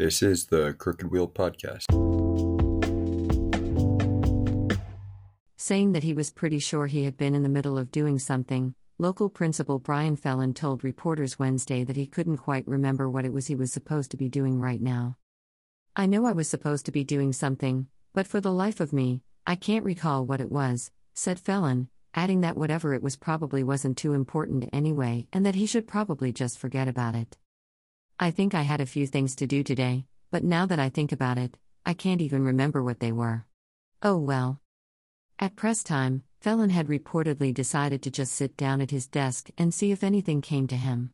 This is the Crooked Wheel Podcast. Saying that he was pretty sure he had been in the middle of doing something, local principal Brian Phelan told reporters Wednesday that he couldn't quite remember what it was he was supposed to be doing right now. I know I was supposed to be doing something, but for the life of me, I can't recall what it was, said Fellon, adding that whatever it was probably wasn't too important anyway and that he should probably just forget about it. I think I had a few things to do today, but now that I think about it, I can't even remember what they were. Oh well. At press time, Phelan had reportedly decided to just sit down at his desk and see if anything came to him.